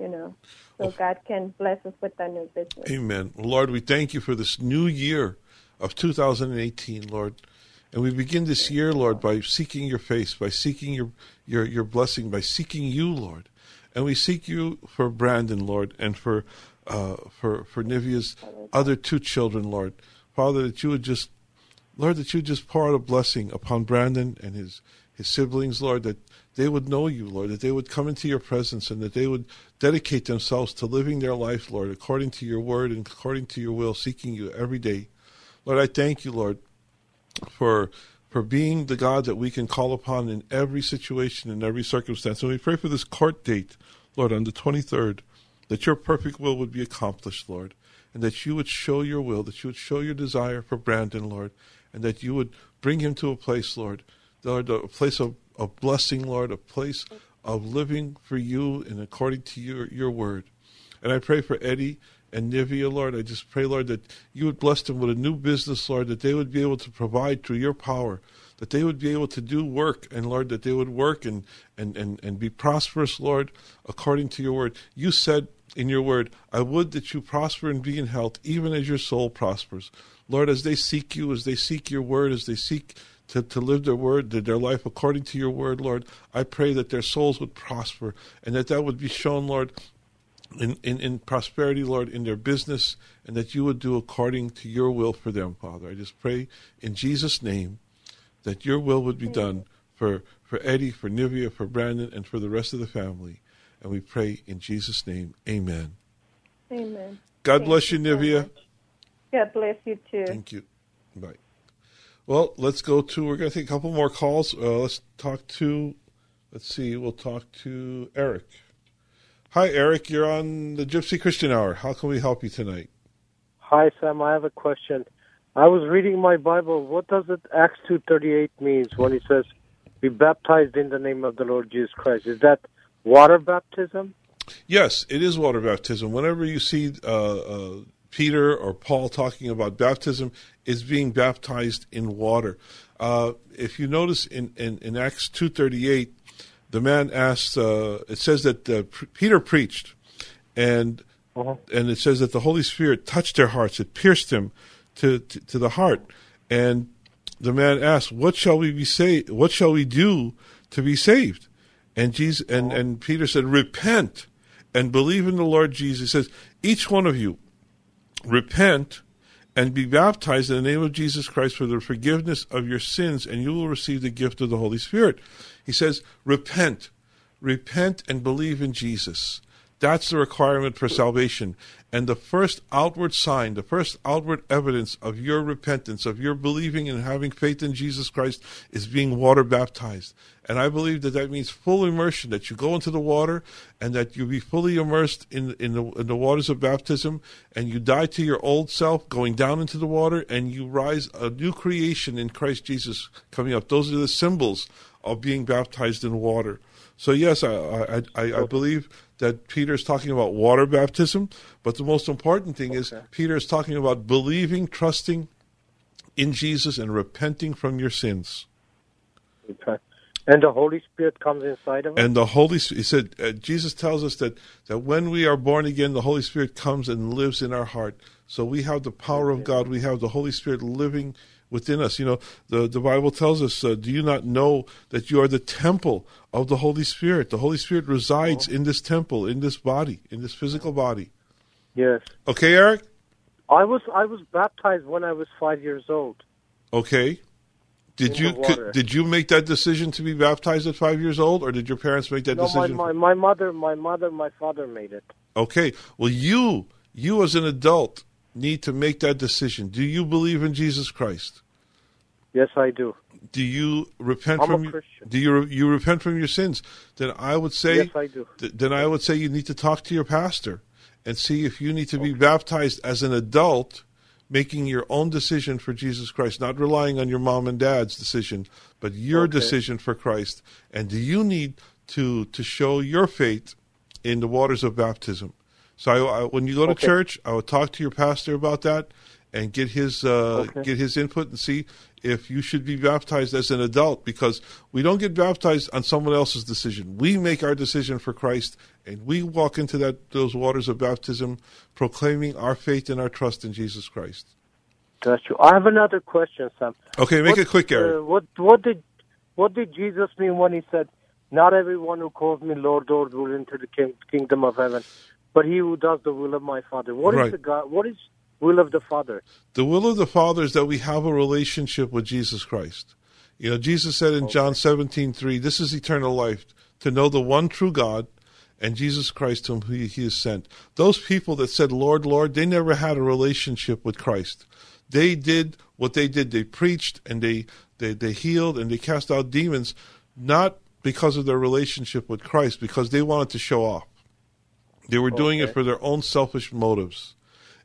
you know, so God can bless us with the new business. Amen. Lord, we thank you for this new year of 2018, Lord. And we begin this year, Lord, by seeking your face, by seeking your, your, your blessing, by seeking you, Lord. And we seek you for Brandon, Lord, and for uh, for for Nivea's other two children, Lord. Father, that you would just, Lord, that you would just pour out a blessing upon Brandon and his his siblings, Lord, that they would know you, Lord, that they would come into your presence and that they would dedicate themselves to living their life, Lord, according to your word and according to your will, seeking you every day. Lord, I thank you, Lord, for for being the God that we can call upon in every situation, in every circumstance. And we pray for this court date, Lord, on the 23rd, that your perfect will would be accomplished, Lord, and that you would show your will, that you would show your desire for Brandon, Lord, and that you would bring him to a place, Lord, Lord, a place of, of blessing, Lord, a place of living for you and according to your, your word. And I pray for Eddie and Nivea, Lord. I just pray, Lord, that you would bless them with a new business, Lord, that they would be able to provide through your power, that they would be able to do work, and Lord, that they would work and, and, and, and be prosperous, Lord, according to your word. You said in your word, I would that you prosper and be in health, even as your soul prospers. Lord, as they seek you, as they seek your word, as they seek to, to live their word, their life according to your word, Lord, I pray that their souls would prosper and that that would be shown, Lord, in, in, in prosperity, Lord, in their business, and that you would do according to your will for them, Father. I just pray in Jesus' name that your will would be done for, for Eddie, for Nivea, for Brandon, and for the rest of the family. And we pray in Jesus' name, amen. Amen. God Thank bless you, Nivea. God bless you too. Thank you. Bye. Well, let's go to, we're going to take a couple more calls. Uh, let's talk to, let's see, we'll talk to Eric. Hi, Eric. You're on the Gypsy Christian Hour. How can we help you tonight? Hi, Sam. I have a question. I was reading my Bible. What does it Acts two thirty eight means when it says, "Be baptized in the name of the Lord Jesus Christ"? Is that water baptism? Yes, it is water baptism. Whenever you see uh, uh, Peter or Paul talking about baptism, is being baptized in water. Uh, if you notice in, in, in Acts two thirty eight, the man asked. Uh, it says that uh, P- Peter preached, and Uh-huh. and it says that the Holy Spirit touched their hearts. It pierced them to, to, to the heart. And the man asked, "What shall we be say? What shall we do to be saved?" And Jesus and, and Peter said, "Repent and believe in the Lord Jesus." He says, "Each one of you repent and be baptized in the name of Jesus Christ for the forgiveness of your sins, and you will receive the gift of the Holy Spirit." He says, "Repent, repent and believe in Jesus." That's the requirement for salvation. And the first outward sign, the first outward evidence of your repentance, of your believing and having faith in Jesus Christ, is being water baptized. And I believe that that means full immersion, that you go into the water and that you be fully immersed in, in, the, in the waters of baptism and you die to your old self going down into the water and you rise a new creation in Christ Jesus coming up. Those are the symbols of being baptized in water. So yes, I I, I, I believe that Peter is talking about water baptism, but the most important thing is Peter is talking about believing, trusting in Jesus, and repenting from your sins. Okay. And the Holy Spirit comes inside of us. And the Holy Spirit, he said, uh, Jesus tells us that, that when we are born again, the Holy Spirit comes and lives in our heart. So we have the power of God. We have the Holy Spirit living within us. You know, the, the Bible tells us, uh, do you not know that you are the temple of the Holy Spirit? The Holy Spirit resides in this temple, in this body, in this physical body. yes. Okay, Eric? I was I was baptized when I was five years old. Okay. Did you water. did you make that decision to be baptized at five years old, or did your parents make that No, my, decision? my my mother, my mother, my father made it. Okay. Well, you, you as an adult, need to make that decision. Do you believe in Jesus Christ? Yes, I do. Do you repent I'm a from? your- Christian. Do you you repent from your sins? Then I would say. Yes, I do. th- then I would say you need to talk to your pastor and see if you need to be baptized as an adult, making your own decision for Jesus Christ, not relying on your mom and dad's decision, but your Okay. decision for Christ. And do you need to to show your faith in the waters of baptism? So I, I, when you go to Okay. church, I would talk to your pastor about that, and get his uh, Okay. get his input and see if you should be baptized as an adult because we don't get baptized on someone else's decision. We make our decision for Christ and we walk into that those waters of baptism proclaiming our faith and our trust in Jesus Christ. That's true. I have another question, Sam. Okay, make What, it quick, Eric. Uh, what what did what did Jesus mean when he said, "Not everyone who calls me Lord, Lord will enter the king, kingdom of heaven, but he who does the will of my Father"? What is Right. the God? What is will of the Father? The will of the Father is that we have a relationship with Jesus Christ. You know, Jesus said in John seventeen three, "This is eternal life, to know the one true God and Jesus Christ whom he, he has sent." Those people that said, "Lord, Lord," they never had a relationship with Christ. They did what they did. They preached and they, they, they healed and they cast out demons, not because of their relationship with Christ, because they wanted to show off. They were doing it for their own selfish motives.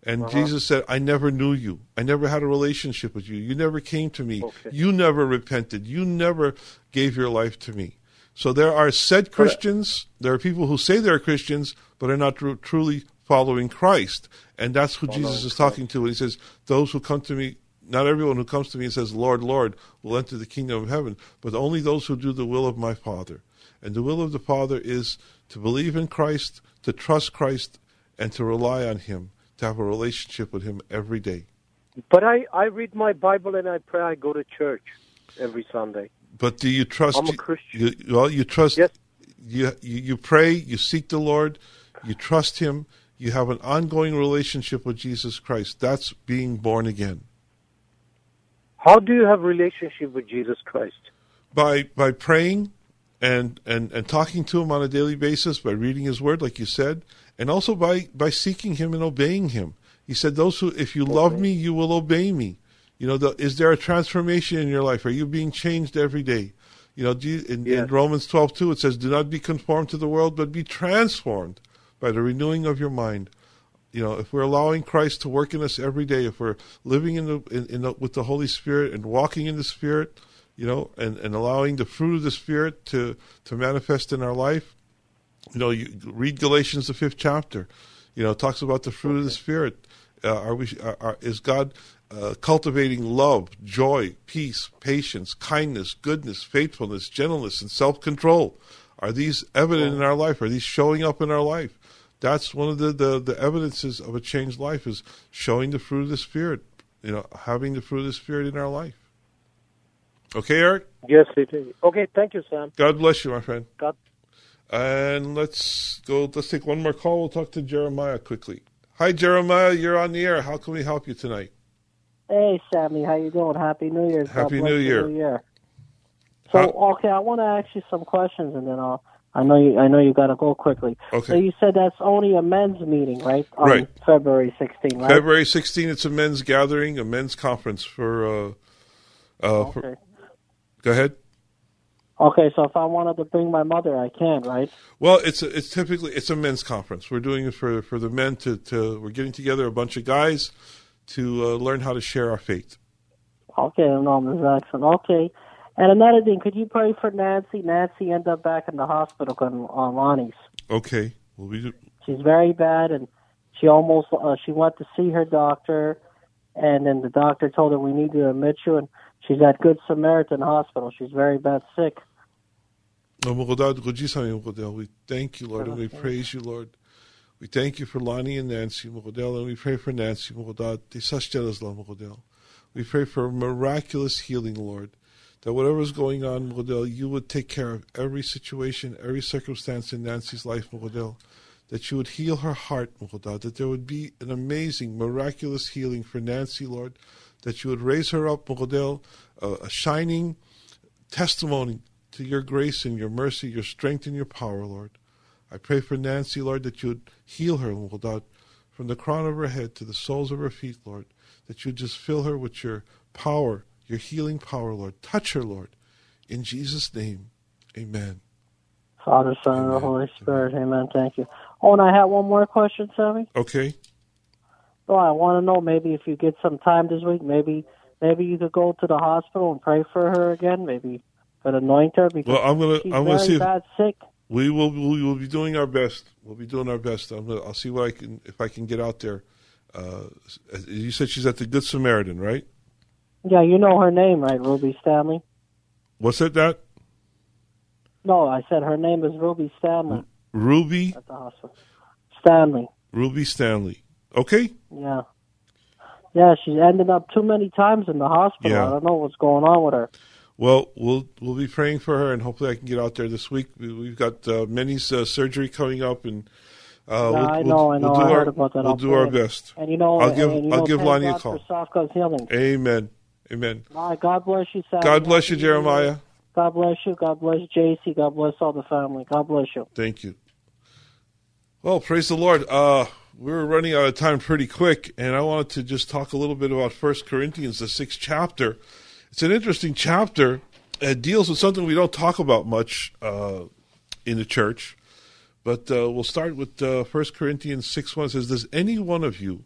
And Jesus said, I never knew you. I never had a relationship with you. You never came to me. Okay. You never repented. You never gave your life to me. So there are said Christians, there are people who say they're Christians, but are not tru- truly following Christ. And that's who Jesus is talking to when he says, Those who come to me, not everyone who comes to me and says, Lord, Lord, will enter the kingdom of heaven, but only those who do the will of my Father. And the will of the Father is to believe in Christ, to trust Christ, and to rely on Him, to have a relationship with Him every day. But I I read my Bible and I pray. I go to church every Sunday. But do you trust? I'm a Christian. You, well, you trust. Yes. You, you you pray. You seek the Lord. You trust Him. You have an ongoing relationship with Jesus Christ. That's being born again. How do you have relationship with Jesus Christ? by by praying and, and and talking to him on a daily basis by reading his word like you said and also by by seeking him and obeying him. He said those who if you love me you will obey me. You know the, is there a transformation in your life? Are you being changed every day? You know do you, in, in romans 12 2 it says do not be conformed to the world but be transformed by the renewing of your mind. You know, if we're allowing Christ to work in us every day, if we're living in the, in, in the with the Holy Spirit and walking in the Spirit, you know, and, and allowing the fruit of the Spirit to to manifest in our life, you know, you read Galatians the fifth chapter, you know, talks about the fruit of the Spirit. Uh, are we? Are, are, is God uh, cultivating love, joy, peace, patience, kindness, goodness, faithfulness, gentleness, and self control? Are these evident in our life? Are these showing up in our life? That's one of the, the, the evidences of a changed life is showing the fruit of the Spirit, you know, having the fruit of the Spirit in our life. Okay, Eric? Yes, it is. Okay, thank you, Sam. God bless you, my friend. God. And let's go, let's take one more call. We'll talk to Jeremiah quickly. Hi, Jeremiah. You're on the air. How can we help you tonight? Hey, Sammy, how you doing? Happy New Year. Happy bless New Year. New Year. So, How- okay, I want to ask you some questions, and then I'll. I know you. I know you got to go quickly. Okay. So you said that's only a men's meeting, right? On Right. February 16, right? February 16th, it's a men's gathering, a men's conference for, uh, uh, for Okay. Go ahead. Okay, so if I wanted to bring my mother, I can, right? Well, it's a, it's typically it's a men's conference. We're doing it for for the men to, to we're getting together a bunch of guys to uh, learn how to share our faith. Okay, no, Ms. Jackson. Okay. And another thing, could you pray for Nancy? Nancy ended up back in the hospital on, on Lonnie's. Okay, well, we She's very bad, and she almost uh, she went to see her doctor, and then the doctor told her we need to admit you, and she's at Good Samaritan Hospital. She's very bad sick. Mogodel, we thank you, Lord, and we praise you, Lord. We thank you for Lonnie and Nancy, Mogodel, and we pray for Nancy, Mogodel. We pray for miraculous healing, Lord, that whatever's going on, Mogodel, you would take care of every situation, every circumstance in Nancy's life, Mogodel, that you would heal her heart, Mogodad, that there would be an amazing, miraculous healing for Nancy, Lord, that you would raise her up, Mogodel, uh, a shining testimony to your grace and your mercy, your strength and your power, Lord. I pray for Nancy, Lord, that you would heal her, Lord, from the crown of her head to the soles of her feet, Lord, that you would just fill her with your power, your healing power, Lord. Touch her, Lord. In Jesus' name, amen. Father, Son, and the Holy Spirit. Amen. Thank you. Oh, and I have one more question, Sammy. Okay? Oh, I want to know maybe if you get some time this week, maybe maybe you could go to the hospital and pray for her again. Maybe could anoint her because Well, I'm gonna she's I'm gonna see if bad sick. we will we will be doing our best. We'll be doing our best. I'm gonna, I'll see what I can if I can get out there Uh, you said she's at the Good Samaritan, right? Yeah, you know her name, right, Ruby Stanley? What's it, that? No, I said her name is Ruby Stanley Ruby, at the hospital. Stanley. Ruby Stanley. Okay? Yeah. Yeah, she's ended up too many times in the hospital. Yeah. I don't know what's going on with her. Well, we'll we'll be praying for her, and hopefully I can get out there this week. We- We've got uh, Minnie's uh, surgery coming up, and uh, Yeah, we'll, I we'll- know, I know. We'll do I our, about that. We'll I'll do our best. And you know, I'll give and, you I'll give Lonnie a call. For healing. Amen. Amen. Right, God bless you, Sally. God bless you, Happy New Year. Jeremiah. God bless you. God bless JC. God bless all the family. God bless you. Thank you. Well, praise the Lord. Uh, we're running out of time pretty quick, and I wanted to just talk a little bit about First Corinthians, the sixth chapter. It's an interesting chapter. It deals with something we don't talk about much uh, in the church, but uh, we'll start with uh, First Corinthians six one. It says, "Does any one of you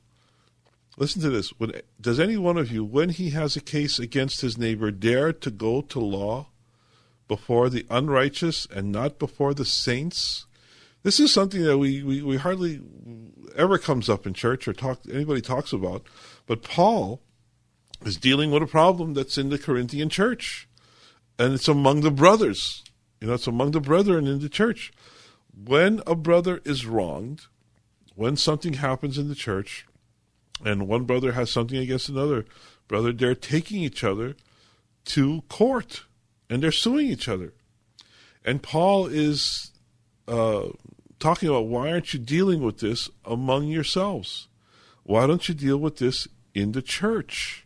listen to this? When, does any one of you, when he has a case against his neighbor, dare to go to law before the unrighteous and not before the saints?" This is something that we, we, we hardly ever comes up in church or talk anybody talks about. But Paul is dealing with a problem that's in the Corinthian church. And it's among the brothers. You know, it's among the brethren in the church. When a brother is wronged, when something happens in the church, and one brother has something against another brother, they're taking each other to court and they're suing each other. And Paul is uh, talking about why aren't you dealing with this among yourselves? Why don't you deal with this in the church?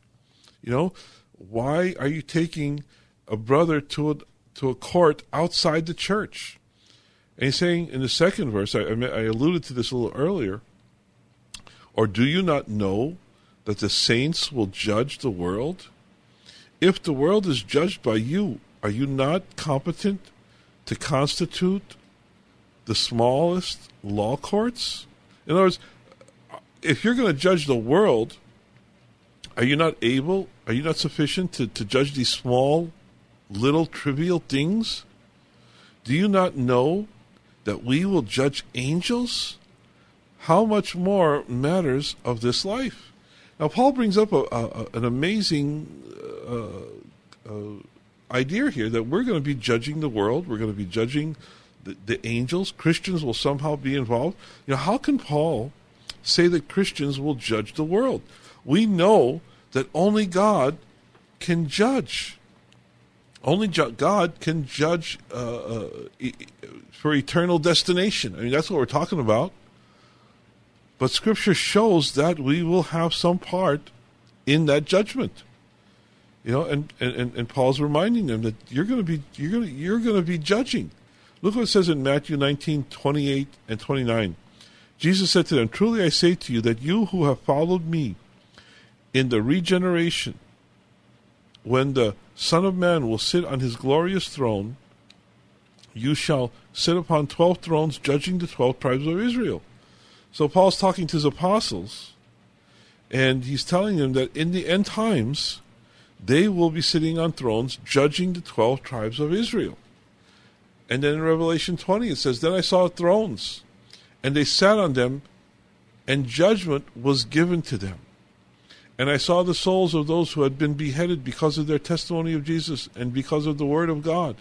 You know, why are you taking a brother to a, to a court outside the church? And he's saying in the second verse, I, I I alluded to this a little earlier, or do you not know that the saints will judge the world? If the world is judged by you, are you not competent to constitute the smallest law courts? In other words, if you're going to judge the world, are you not able, are you not sufficient to, to judge these small, little, trivial things? Do you not know that we will judge angels? How much more matters of this life? Now, Paul brings up a, a, an amazing uh, uh, idea here that we're going to be judging the world. We're going to be judging the, the angels. Christians will somehow be involved. You know, how can Paul say that Christians will judge the world? We know that only God can judge. Only ju- God can judge uh, uh, for eternal destination. I mean, that's what we're talking about. But Scripture shows that we will have some part in that judgment. You know, and, and, and Paul's reminding them that you're going to be you're going to you're going to be judging. Look what it says in Matthew 19, 28 and 29. Jesus said to them, Truly I say to you that you who have followed me in the regeneration, when the Son of Man will sit on his glorious throne, you shall sit upon twelve thrones, judging the twelve tribes of Israel. So Paul's talking to his apostles, and he's telling them that in the end times, they will be sitting on thrones, judging the twelve tribes of Israel. And then in Revelation 20, it says, Then I saw thrones, and they sat on them, and judgment was given to them. And I saw the souls of those who had been beheaded because of their testimony of Jesus and because of the word of God,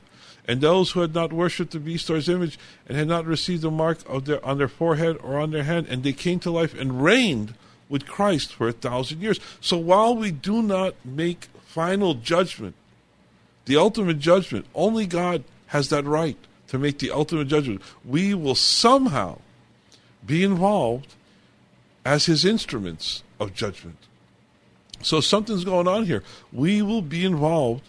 and those who had not worshipped the beast or his image and had not received the mark of their on their forehead or on their hand, and they came to life and reigned with Christ for a thousand years. So while we do not make final judgment, the ultimate judgment, only God has that right to make the ultimate judgment. We will somehow be involved as his instruments of judgment. So something's going on here. We will be involved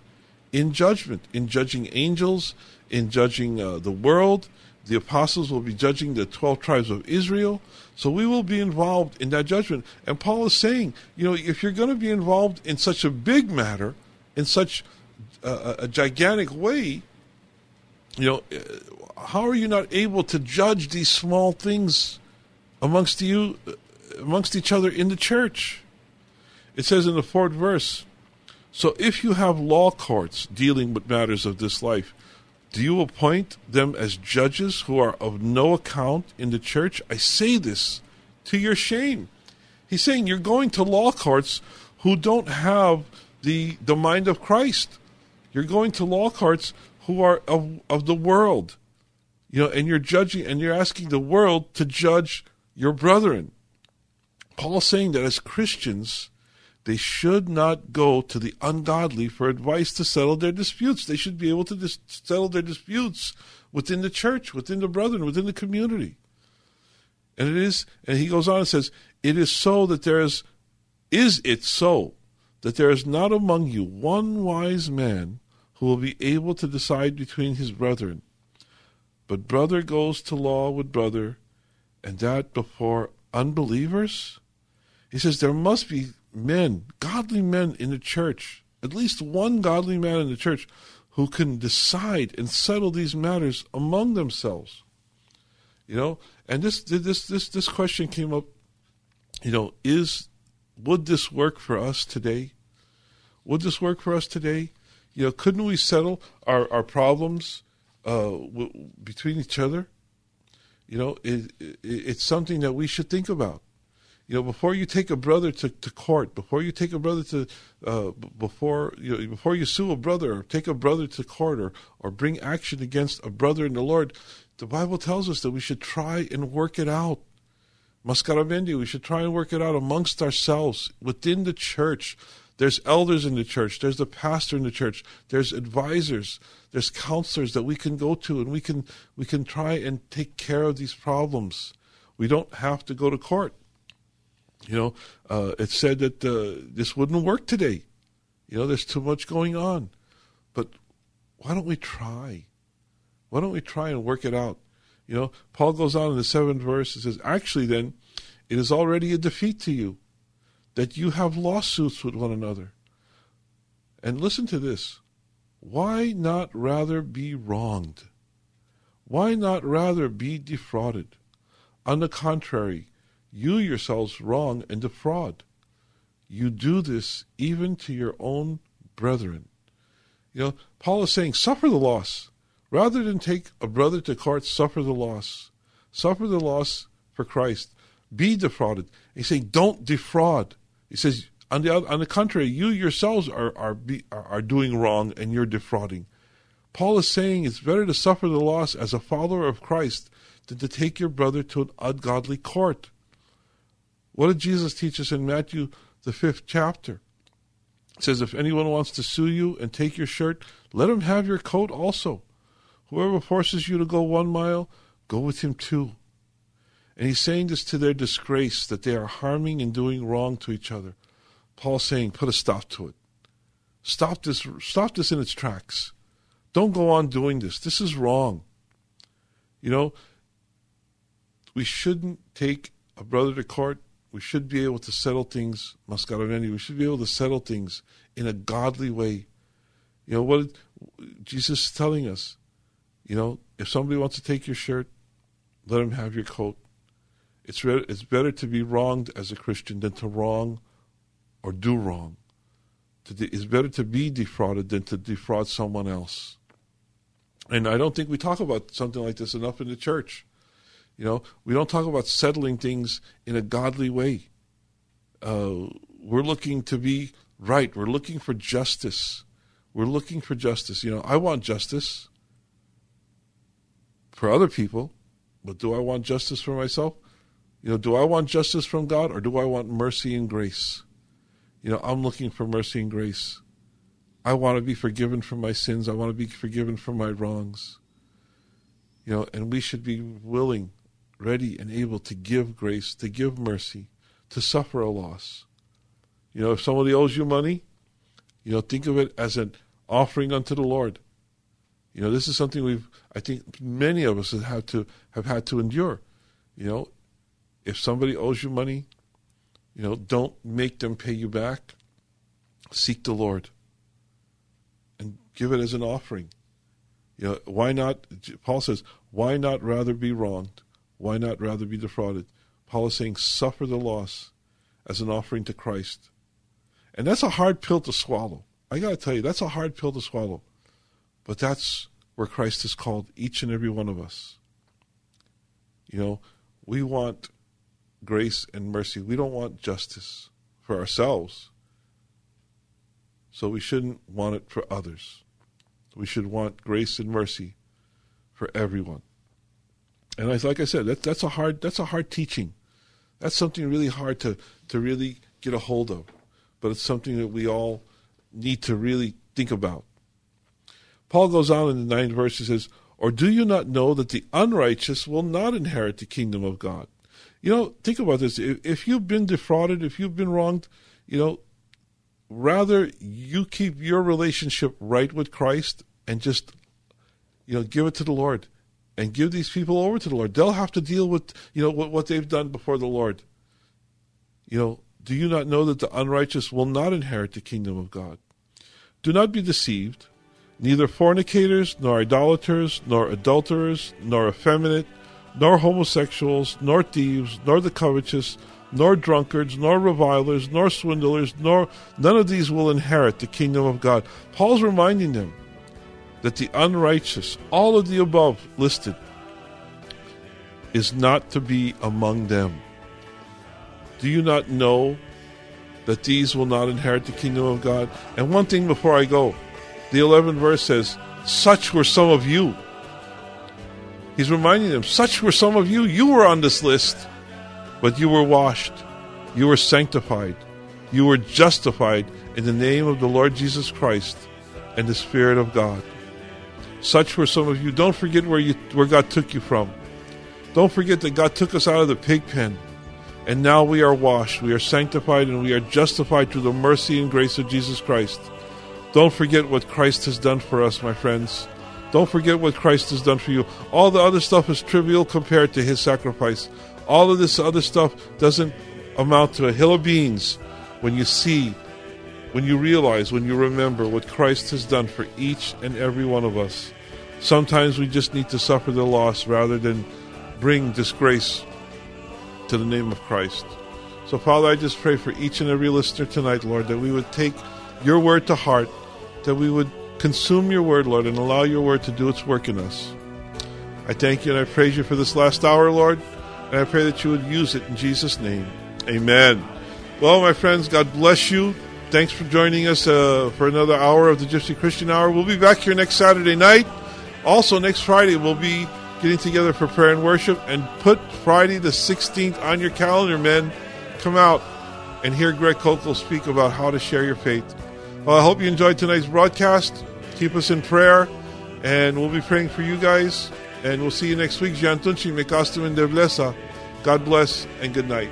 in judgment, in judging angels, in judging uh, the world. The apostles will be judging the 12 tribes of Israel. So we will be involved in that judgment. And Paul is saying, you know, if you're going to be involved in such a big matter, in such uh, a gigantic way, you know, how are you not able to judge these small things amongst you, amongst each other in the church? It says in the fourth verse, so if you have law courts dealing with matters of this life, do you appoint them as judges who are of no account in the church? I say this to your shame. He's saying you're going to law courts who don't have the the mind of Christ. You're going to law courts who are of, of the world. You know, and you're judging and you're asking the world to judge your brethren. Paul's saying that as Christians, they should not go to the ungodly for advice to settle their disputes. They should be able to dis- settle their disputes within the church, within the brethren, within the community. And it is, and he goes on and says, it is so that there is, is it so that there is not among you one wise man who will be able to decide between his brethren. But brother goes to law with brother, and that before unbelievers? He says there must be men, godly men in the church, at least one godly man in the church, who can decide and settle these matters among themselves. You know, and this this this this question came up. You know, is would this work for us today? Would this work for us today? You know, couldn't we settle our our problems uh, w- between each other? You know, it, it, it's something that we should think about. You know, before you take a brother to, to court, before you take a brother to, uh, before you know, before you sue a brother or take a brother to court or or bring action against a brother in the Lord, the Bible tells us that we should try and work it out. Mascaravendi, we should try and work it out amongst ourselves within the church. There's elders in the church. There's the pastor in the church. There's advisors. There's counselors that we can go to, and we can we can try and take care of these problems. We don't have to go to court. You know, uh, it's said that uh, this wouldn't work today. You know, there's too much going on. But why don't we try? Why don't we try and work it out? You know, Paul goes on in the seventh verse and says, Actually, then, it is already a defeat to you that you have lawsuits with one another. And listen to this why not rather be wronged? Why not rather be defrauded? On the contrary, you yourselves wrong and defraud. You do this even to your own brethren. You know, Paul is saying, suffer the loss. Rather than take a brother to court, suffer the loss. Suffer the loss for Christ. Be defrauded. He's saying, don't defraud. He says, on the, on the contrary, you yourselves are, are, be, are doing wrong and you're defrauding. Paul is saying it's better to suffer the loss as a follower of Christ than to take your brother to an ungodly court. What did Jesus teach us in Matthew, the fifth chapter? It says, If anyone wants to sue you and take your shirt, let him have your coat also. Whoever forces you to go one mile, go with him two. And he's saying this to their disgrace that they are harming and doing wrong to each other. Paul's saying, put a stop to it. Stop this stop this in its tracks. Don't go on doing this. This is wrong. You know, we shouldn't take a brother to court. We should be able to settle things, Mascaraveni. We should be able to settle things in a godly way. You know what Jesus is telling us. You know, if somebody wants to take your shirt, let him have your coat. It's re- it's better to be wronged as a Christian than to wrong or do wrong. De- it's better to be defrauded than to defraud someone else. And I don't think we talk about something like this enough in the church. You know, we don't talk about settling things in a godly way. Uh, we're looking to be right. We're looking for justice. We're looking for justice. You know, I want justice for other people, but do I want justice for myself? You know, do I want justice from God or do I want mercy and grace? You know, I'm looking for mercy and grace. I want to be forgiven for my sins. I want to be forgiven for my wrongs. You know, and we should be willing ready and able to give grace, to give mercy, to suffer a loss. You know, if somebody owes you money, you know, think of it as an offering unto the Lord. You know, this is something we've, I think, many of us have had to have had to endure. You know, if somebody owes you money, you know, don't make them pay you back. Seek the Lord and give it as an offering. You know, why not? Paul says, why not rather be wronged? Why not rather be defrauded? Paul is saying, suffer the loss as an offering to Christ. And that's a hard pill to swallow. I got to tell you, that's a hard pill to swallow. But that's where Christ has called each and every one of us. You know, we want grace and mercy. We don't want justice for ourselves. So we shouldn't want it for others. We should want grace and mercy for everyone. And like I said, that, that's a hard that's a hard teaching. That's something really hard to, to really get a hold of. But it's something that we all need to really think about. Paul goes on in the ninth verse, he says, Or do you not know that the unrighteous will not inherit the kingdom of God? You know, think about this. If, if you've been defrauded, if you've been wronged, you know, rather you keep your relationship right with Christ and just, you know, give it to the Lord and give these people over to the Lord. They'll have to deal with, you know, what, what they've done before the Lord. You know, do you not know that the unrighteous will not inherit the kingdom of God? Do not be deceived. Neither fornicators, nor idolaters, nor adulterers, nor effeminate, nor homosexuals, nor thieves, nor the covetous, nor drunkards, nor revilers, nor swindlers, nor none of these will inherit the kingdom of God. Paul's reminding them that the unrighteous, all of the above listed, is not to be among them. Do you not know that these will not inherit the kingdom of God? And one thing before I go, the 11th verse says, Such were some of you. He's reminding them, Such were some of you. You were on this list, but you were washed, you were sanctified, you were justified in the name of the Lord Jesus Christ and the Spirit of God. Such were some of you. Don't forget where you where God took you from. Don't forget that God took us out of the pig pen. And now we are washed, we are sanctified, and we are justified through the mercy and grace of Jesus Christ. Don't forget what Christ has done for us, my friends. Don't forget what Christ has done for you. All the other stuff is trivial compared to his sacrifice. All of this other stuff doesn't amount to a hill of beans when you see, when you realize, when you remember what Christ has done for each and every one of us. Sometimes we just need to suffer the loss rather than bring disgrace to the name of Christ. So, Father, I just pray for each and every listener tonight, Lord, that we would take your word to heart, that we would consume your word, Lord, and allow your word to do its work in us. I thank you and I praise you for this last hour, Lord, and I pray that you would use it in Jesus' name. Amen. Well, my friends, God bless you. Thanks for joining us uh, for another hour of the Gypsy Christian Hour. We'll be back here next Saturday night. Also, next Friday, we'll be getting together for prayer and worship. And put Friday the 16th on your calendar, men. Come out and hear Greg Koukl speak about how to share your faith. Well, I hope you enjoyed tonight's broadcast. Keep us in prayer, and we'll be praying for you guys. And we'll see you next week. Jean Tunchi, me custom in God bless and good night.